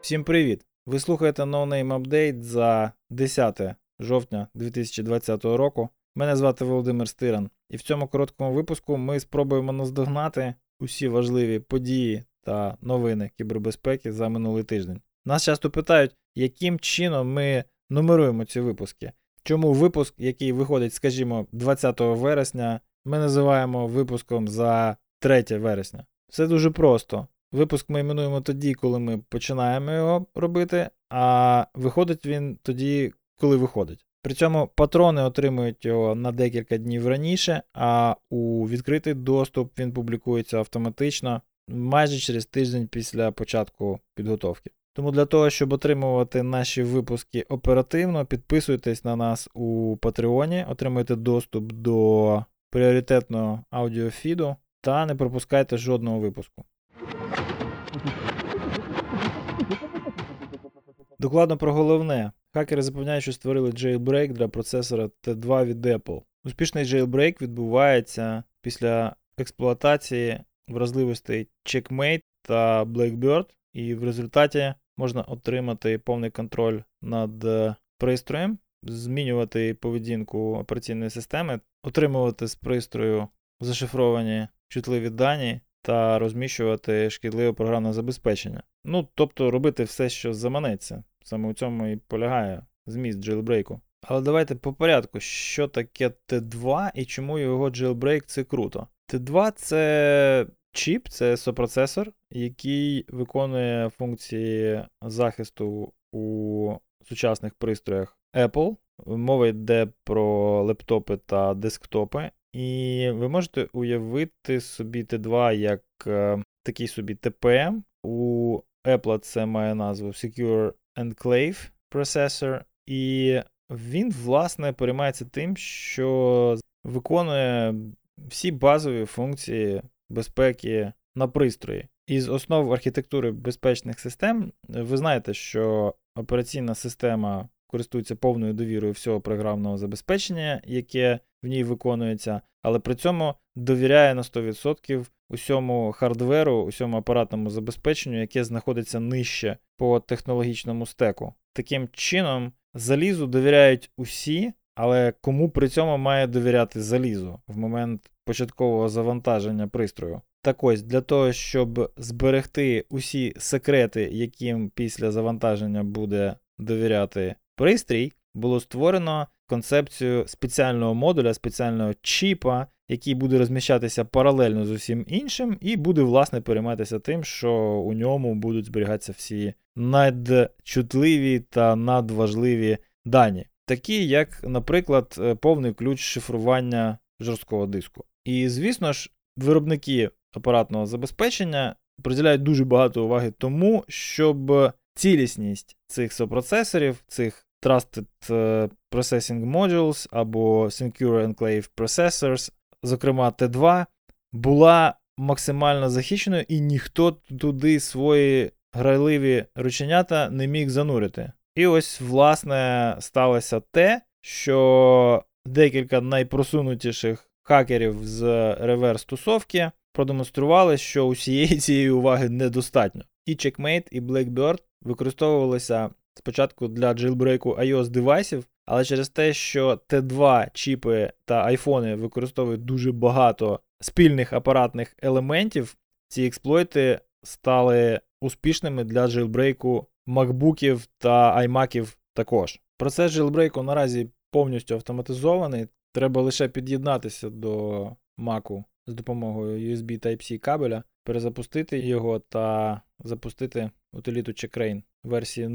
Всім привіт! Ви слухаєте No Name Update за 10 жовтня 2020 року. Мене звати Володимир Стиран, і в цьому короткому випуску ми спробуємо наздогнати усі важливі події та новини кібербезпеки за минулий тиждень. Нас часто питають, яким чином ми нумеруємо ці випуски. Чому випуск, який виходить, скажімо, 20 вересня, ми називаємо випуском за 3 вересня. Все дуже просто. Випуск ми іменуємо тоді, коли ми починаємо його робити, а виходить він тоді, коли виходить. При цьому патрони отримують його на декілька днів раніше, а у відкритий доступ він публікується автоматично майже через тиждень після початку підготовки. Тому для того, щоб отримувати наші випуски оперативно, підписуйтесь на нас у Патреоні, отримуйте доступ до пріоритетного аудіофіду та не пропускайте жодного випуску. Докладно про головне. Хакери запевняють, що створили jailbreak для процесора T2 від Apple. Успішний jailbreak відбувається після експлуатації вразливостей Checkmate та Blackbird, і в результаті можна отримати повний контроль над пристроєм, змінювати поведінку операційної системи, отримувати з пристрою зашифровані чутливі дані та розміщувати шкідливе програмне забезпечення. Ну, тобто робити все, що заманеться. Саме у цьому і полягає зміст jailbreak у. Але давайте по порядку, що таке Т2 і чому його jailbreak це круто. Т2 це чіп, це сопроцесор, який виконує функції захисту у сучасних пристроях Apple. Мова йде про лептопи та десктопи. І ви можете уявити собі Т2 як е, такий собі TPM. У Apple це має назву Secure Enclave Processor, і він, власне, переймається тим, що виконує всі базові функції безпеки на пристрої. Із основ архітектури безпечних систем ви знаєте, що операційна система користується повною довірою всього програмного забезпечення, яке в ній виконується, але при цьому довіряє на 100% усьому хардверу, усьому апаратному забезпеченню, яке знаходиться нижче по технологічному стеку. Таким чином, залізу довіряють усі, але кому при цьому має довіряти залізу в момент початкового завантаження пристрою. Так ось, для того, щоб зберегти усі секрети, яким після завантаження буде довіряти пристрій, було створено концепцію спеціального модуля, спеціального чіпа, який буде розміщатися паралельно з усім іншим, і буде, власне, перейматися тим, що у ньому будуть зберігатися всі надчутливі та надважливі дані, такі як, наприклад, е, повний ключ шифрування жорсткого диску. І, звісно ж, виробники апаратного забезпечення приділяють дуже багато уваги тому, щоб цілісність цих сопроцесорів, цих Trusted е, Processing Modules або Secure Enclave Processors, зокрема Т2, була максимально захищеною, і ніхто туди свої грайливі рученята не міг занурити. І ось, власне, сталося те, що декілька найпросунутіших хакерів з реверс тусовки продемонстрували, що усієї цієї уваги недостатньо. І Checkmate, і Blackbird використовувалися спочатку для джилбрейку iOS девайсів, але через те, що Т2 чіпи та айфони використовують дуже багато спільних апаратних елементів, ці експлойти стали успішними для джилбрейку макбуків та аймаків також. Процес джилбрейку наразі повністю автоматизований. Треба лише під'єднатися до Маку з допомогою USB Type-C кабеля, перезапустити його та запустити утиліту Checkrain версії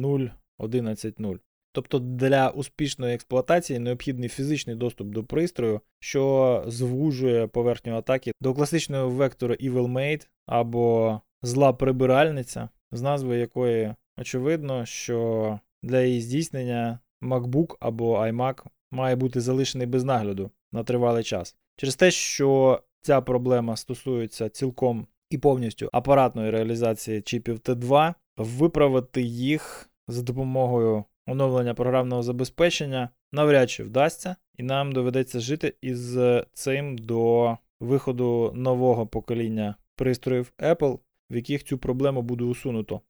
0.11.0. Тобто для успішної експлуатації необхідний фізичний доступ до пристрою, що звужує поверхню атаки до класичного вектору EvilMate або зла прибиральниця, з назвою якої очевидно, що для її здійснення MacBook або iMac має бути залишений без нагляду на тривалий час. Через те, що ця проблема стосується цілком і повністю апаратної реалізації чіпів Т2, виправити їх за допомогою оновлення програмного забезпечення навряд чи вдасться. і нам доведеться жити із цим до виходу нового покоління пристроїв Apple, в яких цю проблему буде усунуто.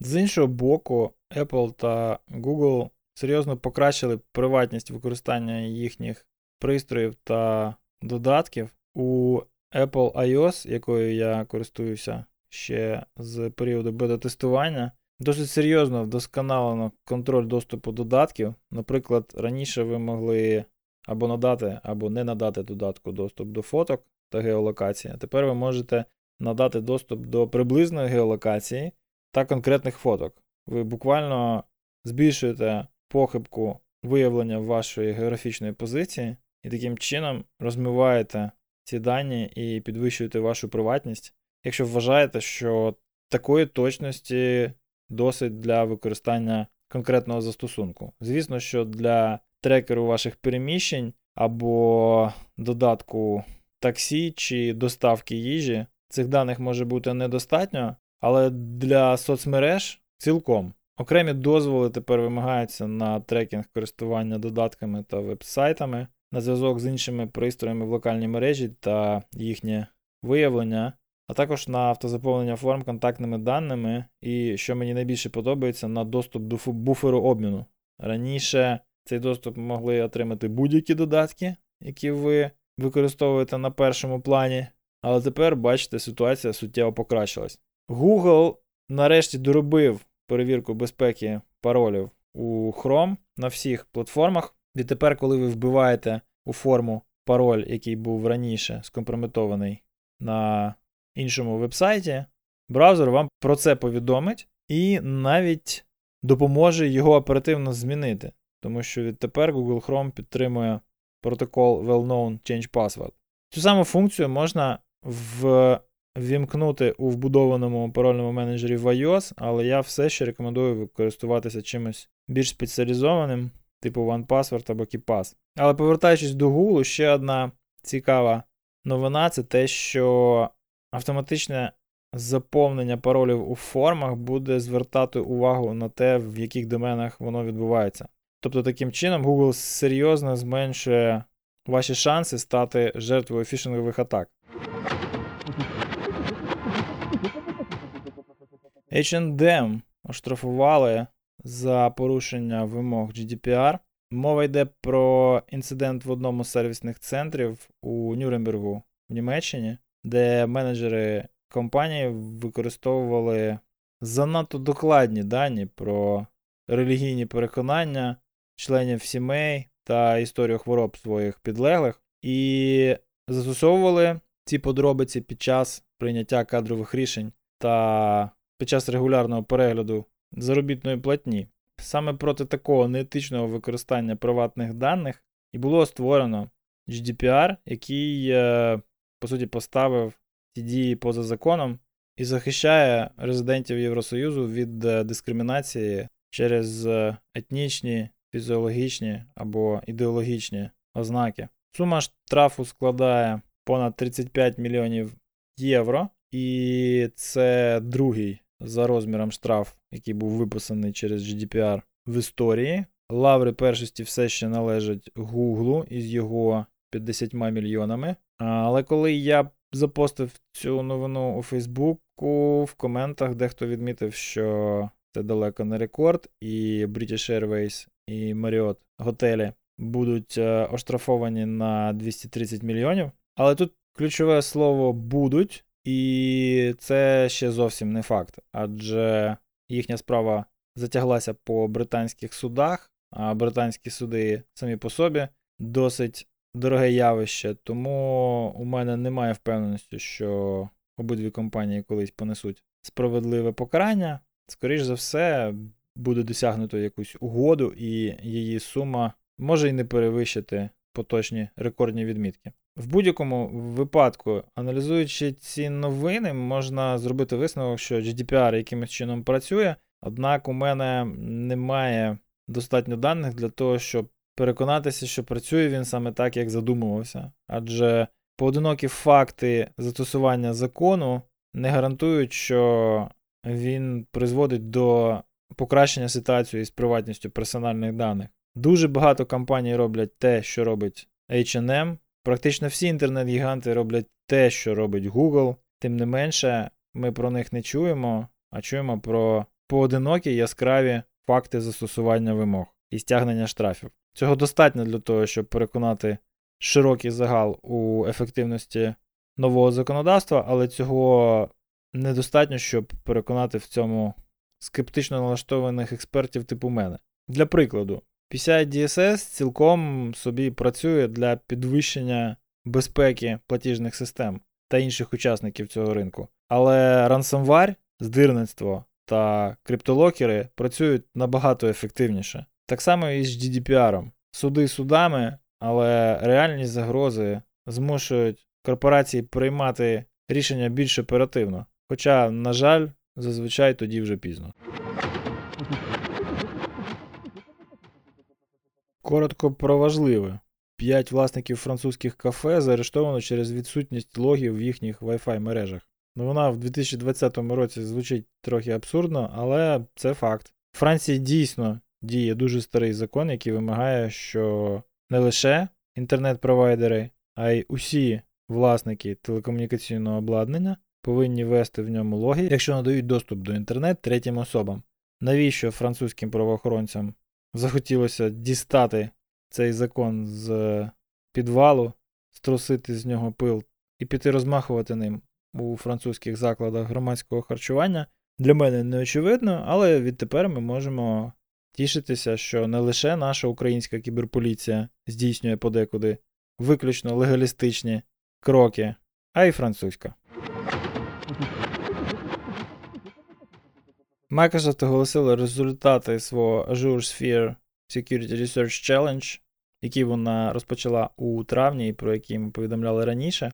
З іншого боку, Apple та Google серйозно покращили приватність використання їхніх пристроїв та додатків у Apple iOS, якою я користуюся ще з періоду бета-тестування. Досить серйозно вдосконалено контроль доступу додатків. Наприклад, раніше ви могли або надати, або не надати додатку доступ до фоток та геолокації. Тепер ви можете надати доступ до приблизної геолокації та конкретних фоток. Ви буквально збільшуєте похибку виявлення вашої географічної позиції і таким чином розмиваєте ці дані і підвищуєте вашу приватність, якщо вважаєте, що такої точності досить для використання конкретного застосунку. Звісно, що для трекеру ваших переміщень або додатку таксі чи доставки їжі цих даних може бути недостатньо, але для соцмереж цілком. Окремі дозволи тепер вимагаються на трекінг користування додатками та веб-сайтами, на зв'язок з іншими пристроями в локальній мережі та їхнє виявлення, а також на автозаповнення форм контактними даними, і, що мені найбільше подобається, на доступ до буферу обміну. Раніше цей доступ могли отримати будь-які додатки, які ви використовуєте на першому плані, але тепер, бачите, ситуація суттєво покращилась. Google нарешті доробив перевірку безпеки паролів у Chrome на всіх платформах. І тепер, коли ви вбиваєте у форму пароль, який був раніше скомпрометований на іншому вебсайті, браузер вам про це повідомить і навіть допоможе його оперативно змінити. Тому що відтепер Google Chrome підтримує протокол Well-Known Change Password. Цю саму функцію можна ввімкнути у вбудованому парольному менеджері в iOS, але я все ще рекомендую користуватися чимось більш спеціалізованим, типу OnePassword або KeePass. Але повертаючись до Google, ще одна цікава новина це те, що автоматичне заповнення паролів у формах буде звертати увагу на те, в яких доменах воно відбувається. Тобто, таким чином, Google серйозно зменшує ваші шанси стати жертвою фішингових атак. H&M оштрафували за порушення вимог GDPR. Мова йде про інцидент в одному з сервісних центрів у Нюрнбергу в Німеччині, де менеджери компанії використовували занадто докладні дані про релігійні переконання членів сімей та історію хвороб своїх підлеглих, і застосовували ці подробиці під час прийняття кадрових рішень та під час регулярного перегляду заробітної платні. Саме проти такого неетичного використання приватних даних і було створено GDPR, який, е, по суті, поставив ці дії поза законом і захищає резидентів Євросоюзу від е, дискримінації через е, етнічні, фізіологічні або ідеологічні ознаки. Сума штрафу складає понад 35 мільйонів євро, і це другий за розміром штраф, який був виписаний через GDPR в історії. Лаври першості все ще належать Гуглу із його 50 мільйонами. Але коли я запостив цю новину у Фейсбуку, в коментах дехто відмітив, що це далеко не рекорд, і British Airways і Marriott готелі будуть е, оштрафовані на 230 мільйонів. Але тут ключове слово будуть, і це ще зовсім не факт, адже їхня справа затяглася по британських судах, а британські суди самі по собі досить дороге явище, тому у мене немає впевненості, що обидві компанії колись понесуть справедливе покарання. Скоріше за все, буде досягнуто якусь угоду, і її сума може і не перевищити поточні рекордні відмітки. В будь-якому випадку, аналізуючи ці новини, можна зробити висновок, що GDPR якимось чином працює, однак у мене немає достатньо даних для того, щоб переконатися, що працює він саме так, як задумувався. Адже поодинокі факти застосування закону не гарантують, що він призводить до покращення ситуації з приватністю персональних даних. Дуже багато компаній роблять те, що робить HM. Практично всі інтернет-гіганти роблять те, що робить Google. Тим не менше, ми про них не чуємо, а чуємо про поодинокі яскраві факти застосування вимог і стягнення штрафів. Цього достатньо для того, щоб переконати широкий загал у ефективності нового законодавства, але цього недостатньо, щоб переконати в цьому скептично налаштованих експертів типу мене. Для прикладу, PCI DSS цілком собі працює для підвищення безпеки платіжних систем та інших учасників цього ринку. Але ransomware, здирництво та криптолокери працюють набагато ефективніше. Так само і з GDPR. Суди судами, але реальні загрози змушують корпорації приймати рішення більш оперативно. Хоча, на жаль, зазвичай тоді вже пізно. Коротко про важливе. П'ять власників французьких кафе заарештовано через відсутність логів в їхніх Wi-Fi мережах. Ну, вона в 2020 році звучить трохи абсурдно, але це факт. В Франції дійсно діє дуже старий закон, який вимагає, що не лише інтернет-провайдери, а й усі власники телекомунікаційного обладнання повинні вести в ньому логи, якщо надають доступ до інтернет третім особам. Навіщо французьким правоохоронцям захотілося дістати цей закон з підвалу, струсити з нього пил і піти розмахувати ним у французьких закладах громадського харчування, для мене не очевидно, але відтепер ми можемо тішитися, що не лише наша українська кіберполіція здійснює подекуди виключно легалістичні кроки, а й французька. Microsoft оголосила результати свого Azure Sphere Security Research Challenge, який вона розпочала у травні і про який ми повідомляли раніше.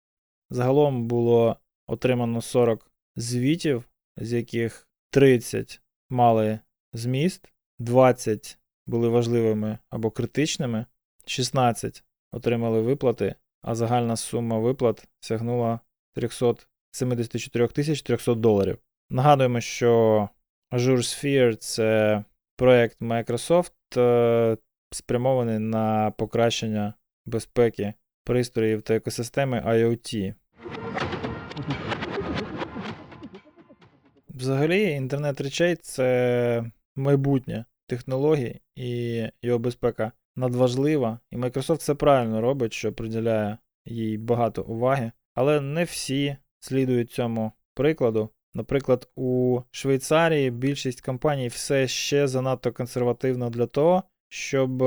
Загалом було отримано 40 звітів, з яких 30 мали зміст, 20 були важливими або критичними, 16 отримали виплати, а загальна сума виплат сягнула 374 300 доларів. Нагадуємо, що Azure Sphere це проект Microsoft, е, спрямований на покращення безпеки пристроїв та екосистеми IoT. Взагалі, інтернет речей це майбутнє технологій і його безпека надважлива. І Microsoft все правильно робить, що приділяє їй багато уваги. Але не всі слідують цьому прикладу. Наприклад, у Швейцарії більшість компаній все ще занадто консервативна для того, щоб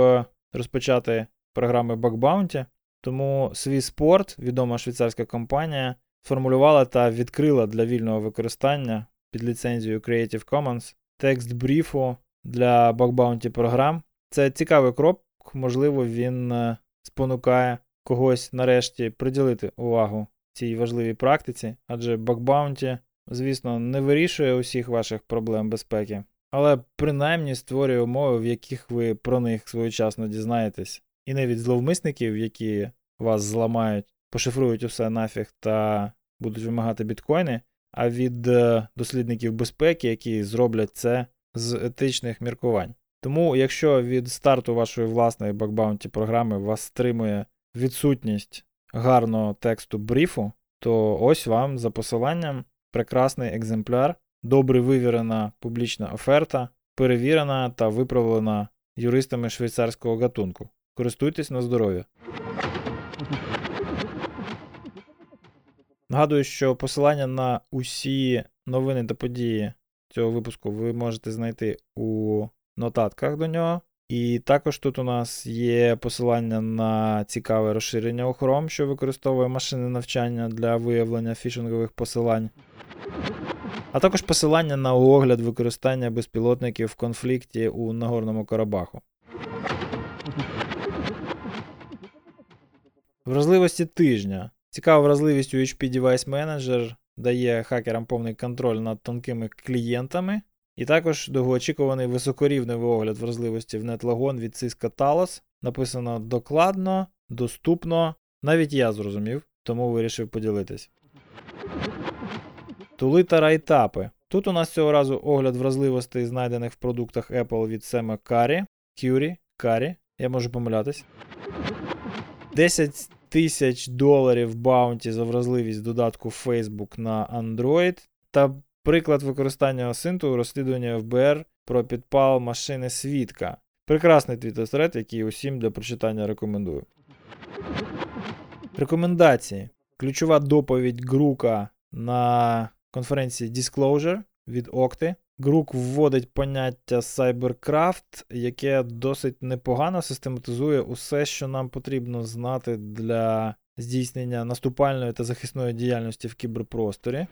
розпочати програми Bounty. Тому свій спорт, відома швейцарська компанія, сформулювала та відкрила для вільного використання під ліцензією Creative Commons текст бріфу для Bounty програм. Це цікавий крок, можливо, він е, спонукає когось нарешті приділити увагу цій важливій практиці, адже Bounty, звісно, не вирішує усіх ваших проблем безпеки, але принаймні створює умови, в яких ви про них своєчасно дізнаєтесь. І не від зловмисників, які вас зламають, пошифрують усе нафіг та будуть вимагати біткоїни, а від е, дослідників безпеки, які зроблять це з етичних міркувань. Тому, якщо від старту вашої власної бакбаунті програми вас стримує відсутність гарного тексту бріфу, то ось вам за посиланням прекрасний екземпляр, добре вивірена публічна оферта, перевірена та виправлена юристами швейцарського гатунку. Користуйтесь на здоров'я. Нагадую, що посилання на усі новини та події цього випуску ви можете знайти у нотатках до нього. І також тут у нас є посилання на цікаве розширення у Chrome, що використовує машини навчання для виявлення фішингових посилань. А також посилання на огляд використання безпілотників в конфлікті у Нагорному Карабаху. Вразливості тижня. Цікава вразливість у HP Device Manager дає хакерам повний контроль над тонкими клієнтами. І також довгоочікуваний високорівневий огляд вразливості в NetLagon від Cisco Talos. Написано докладно, доступно. Навіть я зрозумів, тому вирішив поділитись. Тули та райтапи. Тут у нас цього разу огляд вразливостей, знайдених в продуктах Apple від Сема Карі, Кюрі, Карі, я можу помилятись. 10 тисяч доларів баунті за вразливість додатку Facebook на Android та приклад використання осинту у розслідуванні ФБР про підпал машини свідка. Прекрасний твіттер який усім для прочитання рекомендую. Рекомендації. Ключова доповідь Грука на конференції Disclosure від Okti. Грук вводить поняття Cybercraft, яке досить непогано систематизує усе, що нам потрібно знати для здійснення наступальної та захисної діяльності в кіберпросторі.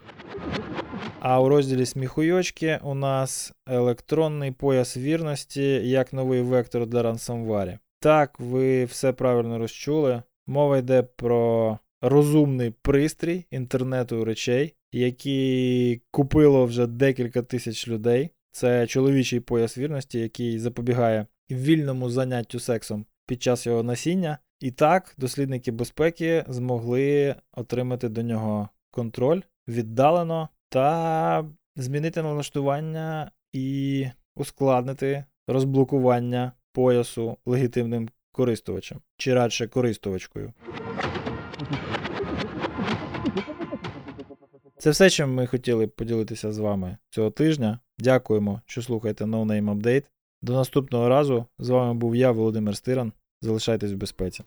А у розділі сміхуйочки у нас електронний пояс вірності як новий вектор для ransomware. Так, ви все правильно розчули. Мова йде про розумний пристрій інтернету речей, який купило вже декілька тисяч людей. Це чоловічий пояс вірності, який запобігає вільному заняттю сексом під час його насіння. І так, дослідники безпеки змогли отримати до нього контроль віддалено та змінити налаштування і ускладнити розблокування поясу легітимним користувачем, чи радше користувачкою. Це все, чим ми хотіли поділитися з вами цього тижня. Дякуємо, що слухаєте No Name Update. До наступного разу з вами був я, Володимир Стиран. Залишайтесь в безпеці.